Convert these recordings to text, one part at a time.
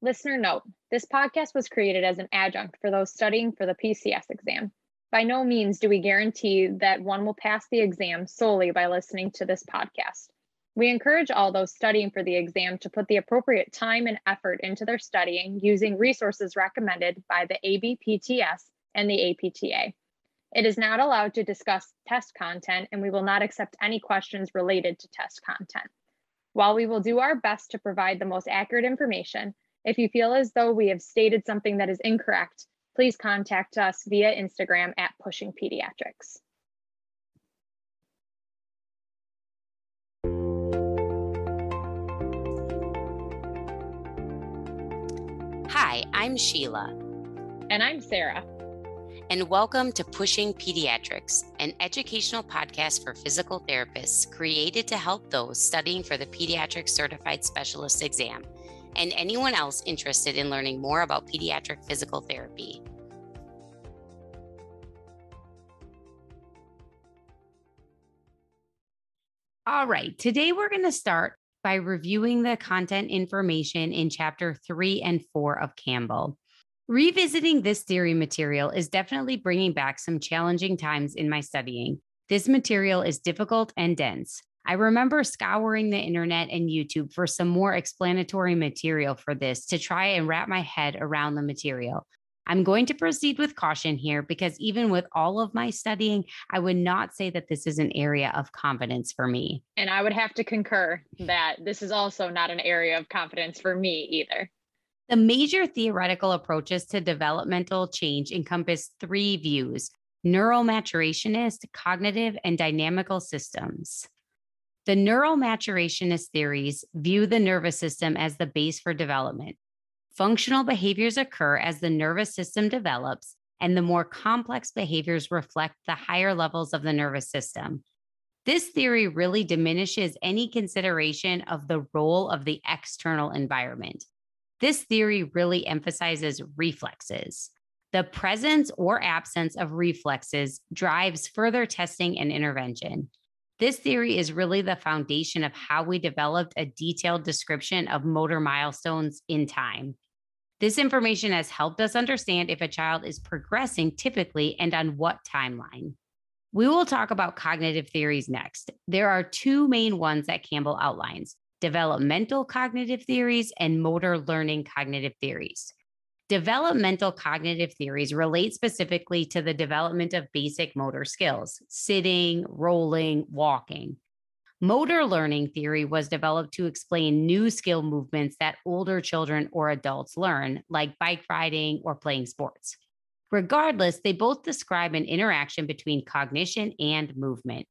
Listener note this podcast was created as an adjunct for those studying for the PCS exam. By no means do we guarantee that one will pass the exam solely by listening to this podcast. We encourage all those studying for the exam to put the appropriate time and effort into their studying using resources recommended by the ABPTS and the APTA. It is not allowed to discuss test content, and we will not accept any questions related to test content. While we will do our best to provide the most accurate information, if you feel as though we have stated something that is incorrect, please contact us via Instagram at Pushing Pediatrics. Hi, I'm Sheila. And I'm Sarah. And welcome to Pushing Pediatrics, an educational podcast for physical therapists created to help those studying for the Pediatric Certified Specialist exam and anyone else interested in learning more about pediatric physical therapy. All right, today we're going to start by reviewing the content information in chapter three and four of Campbell. Revisiting this theory material is definitely bringing back some challenging times in my studying. This material is difficult and dense. I remember scouring the internet and YouTube for some more explanatory material for this to try and wrap my head around the material. I'm going to proceed with caution here because even with all of my studying, I would not say that this is an area of confidence for me. And I would have to concur that this is also not an area of confidence for me either. The major theoretical approaches to developmental change encompass three views neuromaturationist, cognitive, and dynamical systems. The neuromaturationist theories view the nervous system as the base for development. Functional behaviors occur as the nervous system develops, and the more complex behaviors reflect the higher levels of the nervous system. This theory really diminishes any consideration of the role of the external environment. This theory really emphasizes reflexes. The presence or absence of reflexes drives further testing and intervention. This theory is really the foundation of how we developed a detailed description of motor milestones in time. This information has helped us understand if a child is progressing typically and on what timeline. We will talk about cognitive theories next. There are two main ones that Campbell outlines developmental cognitive theories and motor learning cognitive theories. Developmental cognitive theories relate specifically to the development of basic motor skills, sitting, rolling, walking. Motor learning theory was developed to explain new skill movements that older children or adults learn, like bike riding or playing sports. Regardless, they both describe an interaction between cognition and movement.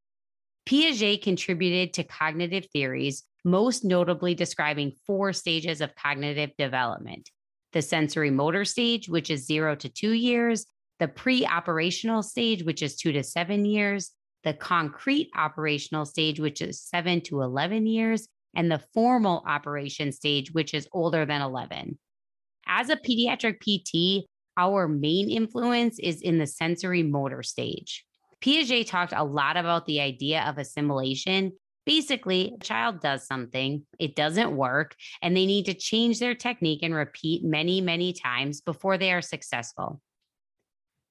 Piaget contributed to cognitive theories, most notably describing four stages of cognitive development the sensory motor stage, which is zero to two years, the pre operational stage, which is two to seven years, the concrete operational stage, which is seven to 11 years, and the formal operation stage, which is older than 11. As a pediatric PT, our main influence is in the sensory motor stage. Piaget talked a lot about the idea of assimilation Basically, a child does something, it doesn't work, and they need to change their technique and repeat many, many times before they are successful.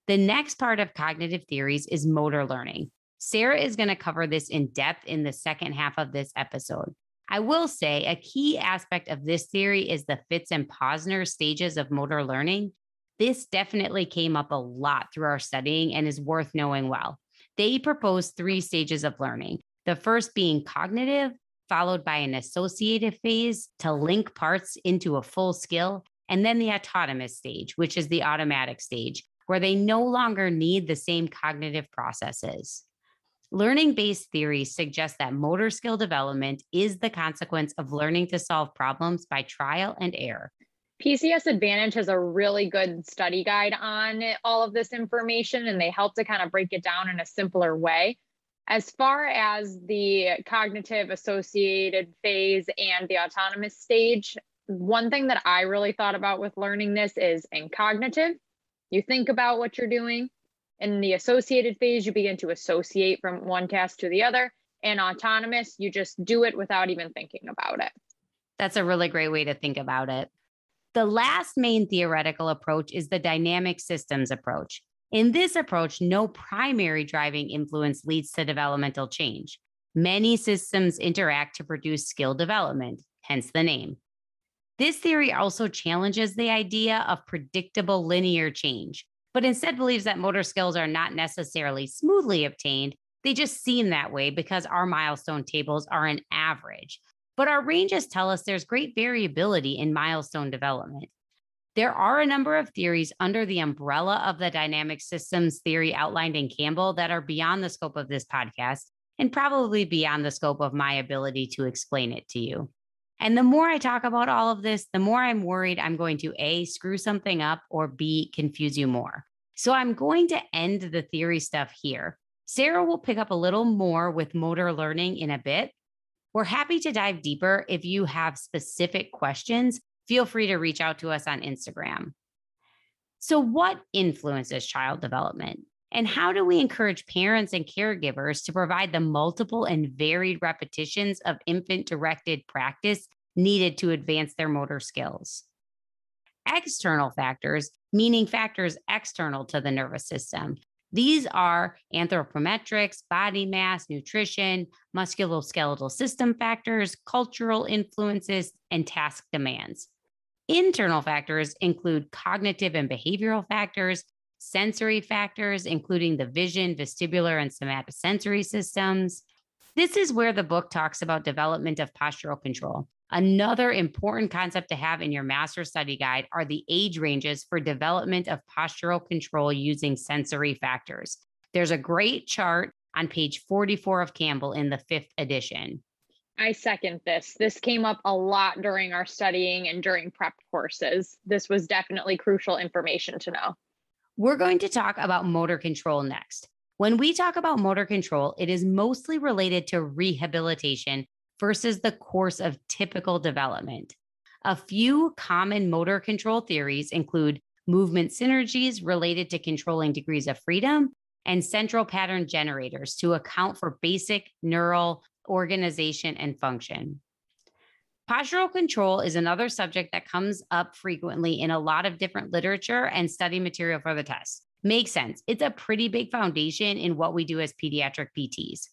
The next part of cognitive theories is motor learning. Sarah is going to cover this in depth in the second half of this episode. I will say a key aspect of this theory is the Fitts and Posner stages of motor learning. This definitely came up a lot through our studying and is worth knowing well. They propose three stages of learning the first being cognitive, followed by an associative phase to link parts into a full skill, and then the autonomous stage, which is the automatic stage, where they no longer need the same cognitive processes. Learning based theory suggests that motor skill development is the consequence of learning to solve problems by trial and error. PCS Advantage has a really good study guide on all of this information, and they help to kind of break it down in a simpler way. As far as the cognitive associated phase and the autonomous stage, one thing that I really thought about with learning this is in cognitive, you think about what you're doing. In the associated phase, you begin to associate from one task to the other. And autonomous, you just do it without even thinking about it. That's a really great way to think about it. The last main theoretical approach is the dynamic systems approach. In this approach, no primary driving influence leads to developmental change. Many systems interact to produce skill development, hence the name. This theory also challenges the idea of predictable linear change, but instead believes that motor skills are not necessarily smoothly obtained. They just seem that way because our milestone tables are an average. But our ranges tell us there's great variability in milestone development. There are a number of theories under the umbrella of the dynamic systems theory outlined in Campbell that are beyond the scope of this podcast and probably beyond the scope of my ability to explain it to you. And the more I talk about all of this, the more I'm worried I'm going to A, screw something up, or B, confuse you more. So I'm going to end the theory stuff here. Sarah will pick up a little more with motor learning in a bit. We're happy to dive deeper. If you have specific questions, feel free to reach out to us on Instagram. So, what influences child development? And how do we encourage parents and caregivers to provide the multiple and varied repetitions of infant directed practice needed to advance their motor skills? External factors, meaning factors external to the nervous system. These are anthropometrics, body mass, nutrition, musculoskeletal system factors, cultural influences, and task demands. Internal factors include cognitive and behavioral factors, sensory factors, including the vision, vestibular, and somatosensory systems. This is where the book talks about development of postural control. Another important concept to have in your master study guide are the age ranges for development of postural control using sensory factors. There's a great chart on page 44 of Campbell in the fifth edition. I second this. This came up a lot during our studying and during prep courses. This was definitely crucial information to know. We're going to talk about motor control next. When we talk about motor control, it is mostly related to rehabilitation versus the course of typical development. A few common motor control theories include movement synergies related to controlling degrees of freedom and central pattern generators to account for basic neural organization and function. Postural control is another subject that comes up frequently in a lot of different literature and study material for the test. Makes sense. It's a pretty big foundation in what we do as pediatric PTs.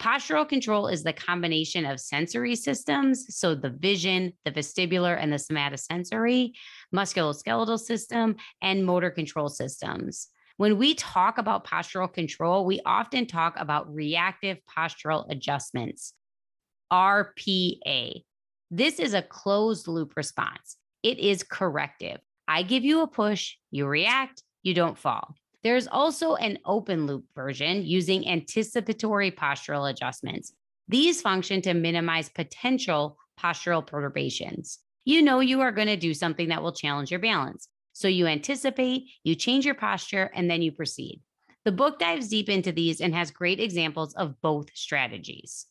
Postural control is the combination of sensory systems, so the vision, the vestibular, and the somatosensory, musculoskeletal system, and motor control systems. When we talk about postural control, we often talk about reactive postural adjustments, RPA. This is a closed loop response. It is corrective. I give you a push, you react, you don't fall. There's also an open loop version using anticipatory postural adjustments. These function to minimize potential postural perturbations. You know you are going to do something that will challenge your balance. So you anticipate, you change your posture, and then you proceed. The book dives deep into these and has great examples of both strategies.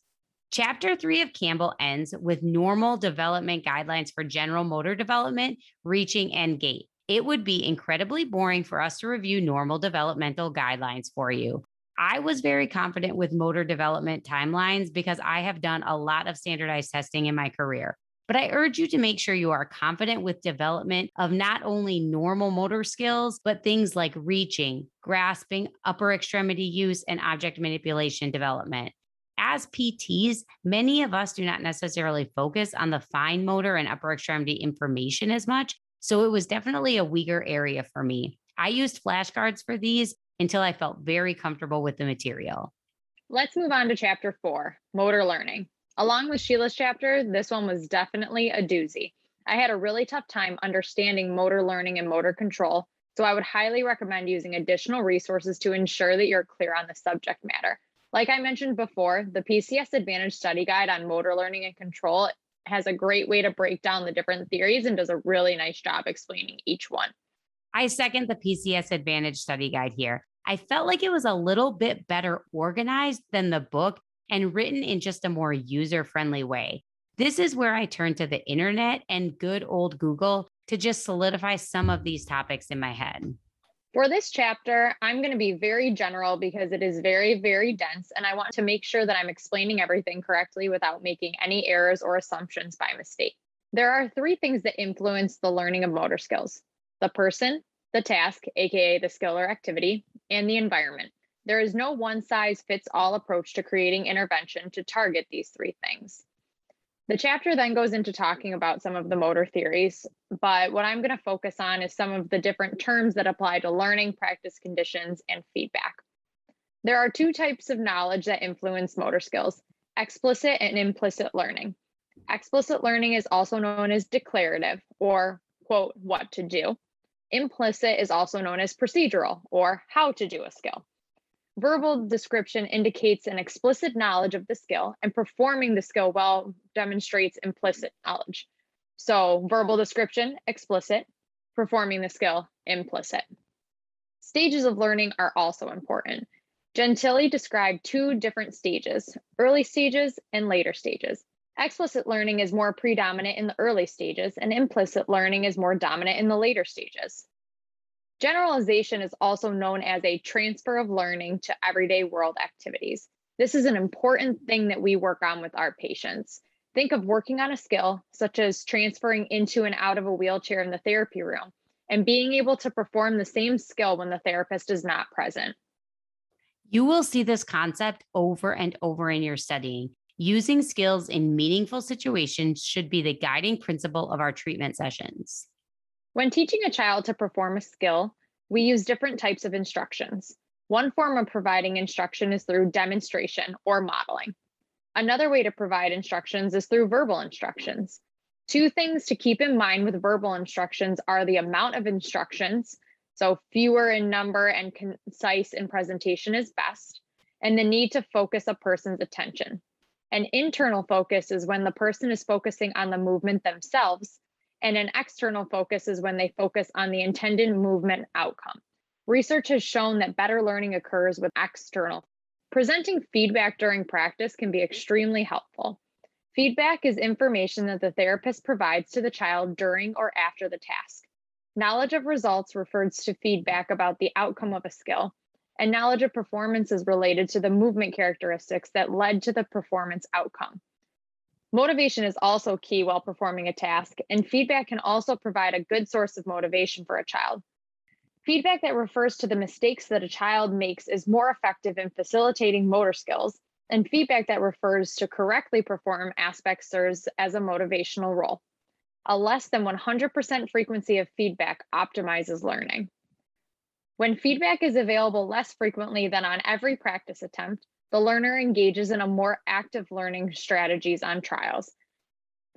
Chapter three of Campbell ends with normal development guidelines for general motor development, reaching, and gait. It would be incredibly boring for us to review normal developmental guidelines for you. I was very confident with motor development timelines because I have done a lot of standardized testing in my career. But I urge you to make sure you are confident with development of not only normal motor skills, but things like reaching, grasping, upper extremity use, and object manipulation development as PTs, many of us do not necessarily focus on the fine motor and upper extremity information as much. So it was definitely a weaker area for me. I used flashcards for these until I felt very comfortable with the material. Let's move on to chapter four motor learning. Along with Sheila's chapter, this one was definitely a doozy. I had a really tough time understanding motor learning and motor control, so I would highly recommend using additional resources to ensure that you're clear on the subject matter. Like I mentioned before, the PCS Advantage Study Guide on Motor Learning and Control has a great way to break down the different theories and does a really nice job explaining each one. I second the PCS Advantage Study Guide here. I felt like it was a little bit better organized than the book and written in just a more user friendly way. This is where I turn to the internet and good old Google to just solidify some of these topics in my head. For this chapter, I'm going to be very general because it is very, very dense, and I want to make sure that I'm explaining everything correctly without making any errors or assumptions by mistake. There are three things that influence the learning of motor skills the person, the task, aka the skill or activity, and the environment. There is no one size fits all approach to creating intervention to target these three things. The chapter then goes into talking about some of the motor theories, but what I'm going to focus on is some of the different terms that apply to learning, practice conditions, and feedback. There are two types of knowledge that influence motor skills explicit and implicit learning. Explicit learning is also known as declarative or, quote, what to do. Implicit is also known as procedural or how to do a skill. Verbal description indicates an explicit knowledge of the skill, and performing the skill well demonstrates implicit knowledge. So, verbal description, explicit, performing the skill, implicit. Stages of learning are also important. Gentile described two different stages early stages and later stages. Explicit learning is more predominant in the early stages, and implicit learning is more dominant in the later stages. Generalization is also known as a transfer of learning to everyday world activities. This is an important thing that we work on with our patients. Think of working on a skill, such as transferring into and out of a wheelchair in the therapy room, and being able to perform the same skill when the therapist is not present. You will see this concept over and over in your studying. Using skills in meaningful situations should be the guiding principle of our treatment sessions. When teaching a child to perform a skill, we use different types of instructions. One form of providing instruction is through demonstration or modeling. Another way to provide instructions is through verbal instructions. Two things to keep in mind with verbal instructions are the amount of instructions so fewer in number and concise in presentation is best, and the need to focus a person's attention. An internal focus is when the person is focusing on the movement themselves, and an external focus is when they focus on the intended movement outcome. Research has shown that better learning occurs with external. Presenting feedback during practice can be extremely helpful. Feedback is information that the therapist provides to the child during or after the task. Knowledge of results refers to feedback about the outcome of a skill, and knowledge of performance is related to the movement characteristics that led to the performance outcome. Motivation is also key while performing a task, and feedback can also provide a good source of motivation for a child. Feedback that refers to the mistakes that a child makes is more effective in facilitating motor skills, and feedback that refers to correctly perform aspects serves as a motivational role. A less than 100% frequency of feedback optimizes learning. When feedback is available less frequently than on every practice attempt, the learner engages in a more active learning strategies on trials.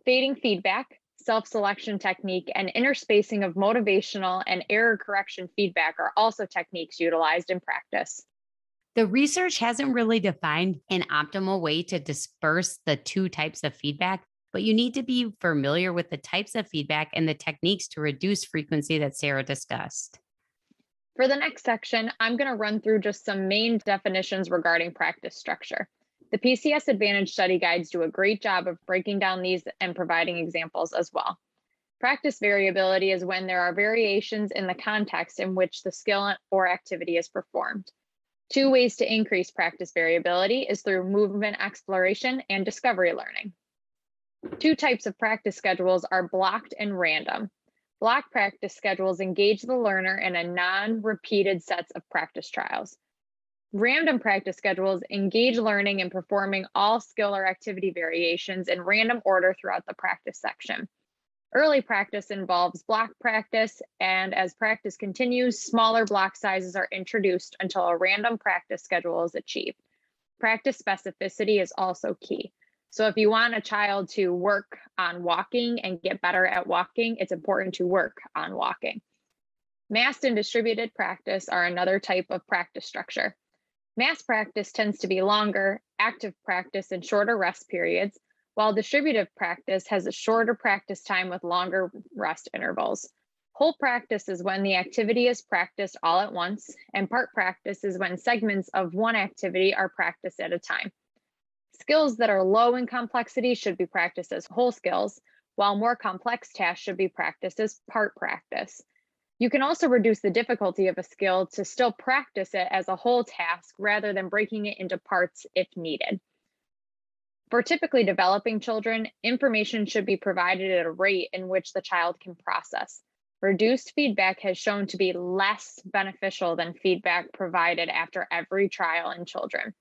Fading feedback, self-selection technique, and interspacing of motivational and error correction feedback are also techniques utilized in practice. The research hasn't really defined an optimal way to disperse the two types of feedback, but you need to be familiar with the types of feedback and the techniques to reduce frequency that Sarah discussed. For the next section, I'm going to run through just some main definitions regarding practice structure. The PCS Advantage study guides do a great job of breaking down these and providing examples as well. Practice variability is when there are variations in the context in which the skill or activity is performed. Two ways to increase practice variability is through movement exploration and discovery learning. Two types of practice schedules are blocked and random. Block practice schedules engage the learner in a non-repeated sets of practice trials. Random practice schedules engage learning in performing all skill or activity variations in random order throughout the practice section. Early practice involves block practice, and as practice continues, smaller block sizes are introduced until a random practice schedule is achieved. Practice specificity is also key. So if you want a child to work on walking and get better at walking, it's important to work on walking. Massed and distributed practice are another type of practice structure. Mass practice tends to be longer, active practice and shorter rest periods, while distributive practice has a shorter practice time with longer rest intervals. Whole practice is when the activity is practiced all at once, and part practice is when segments of one activity are practiced at a time. Skills that are low in complexity should be practiced as whole skills, while more complex tasks should be practiced as part practice. You can also reduce the difficulty of a skill to still practice it as a whole task rather than breaking it into parts if needed. For typically developing children, information should be provided at a rate in which the child can process. Reduced feedback has shown to be less beneficial than feedback provided after every trial in children.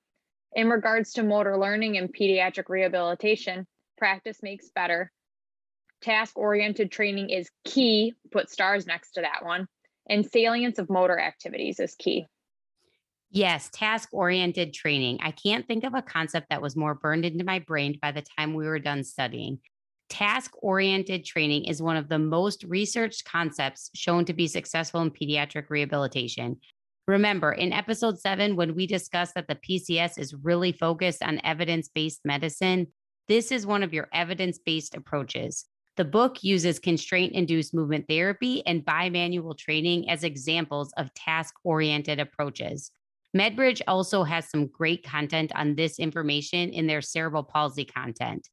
In regards to motor learning and pediatric rehabilitation, practice makes better. Task oriented training is key, put stars next to that one, and salience of motor activities is key. Yes, task oriented training. I can't think of a concept that was more burned into my brain by the time we were done studying. Task oriented training is one of the most researched concepts shown to be successful in pediatric rehabilitation. Remember, in episode seven, when we discussed that the PCS is really focused on evidence based medicine, this is one of your evidence based approaches. The book uses constraint induced movement therapy and bimanual training as examples of task oriented approaches. MedBridge also has some great content on this information in their cerebral palsy content.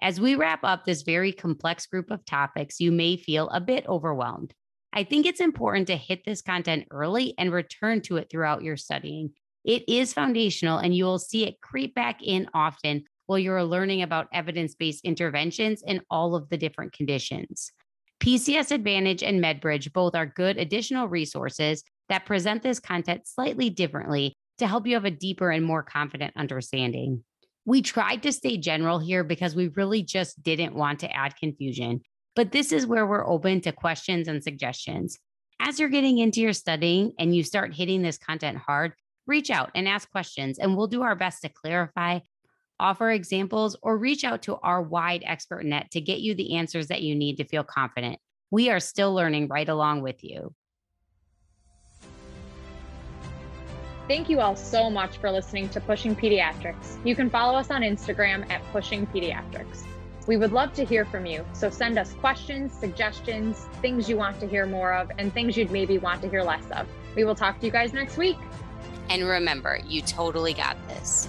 As we wrap up this very complex group of topics, you may feel a bit overwhelmed. I think it's important to hit this content early and return to it throughout your studying. It is foundational, and you will see it creep back in often while you're learning about evidence based interventions in all of the different conditions. PCS Advantage and MedBridge both are good additional resources that present this content slightly differently to help you have a deeper and more confident understanding. We tried to stay general here because we really just didn't want to add confusion, but this is where we're open to questions and suggestions. As you're getting into your studying and you start hitting this content hard, reach out and ask questions, and we'll do our best to clarify, offer examples, or reach out to our wide expert net to get you the answers that you need to feel confident. We are still learning right along with you. Thank you all so much for listening to Pushing Pediatrics. You can follow us on Instagram at Pushing Pediatrics. We would love to hear from you, so send us questions, suggestions, things you want to hear more of, and things you'd maybe want to hear less of. We will talk to you guys next week. And remember, you totally got this.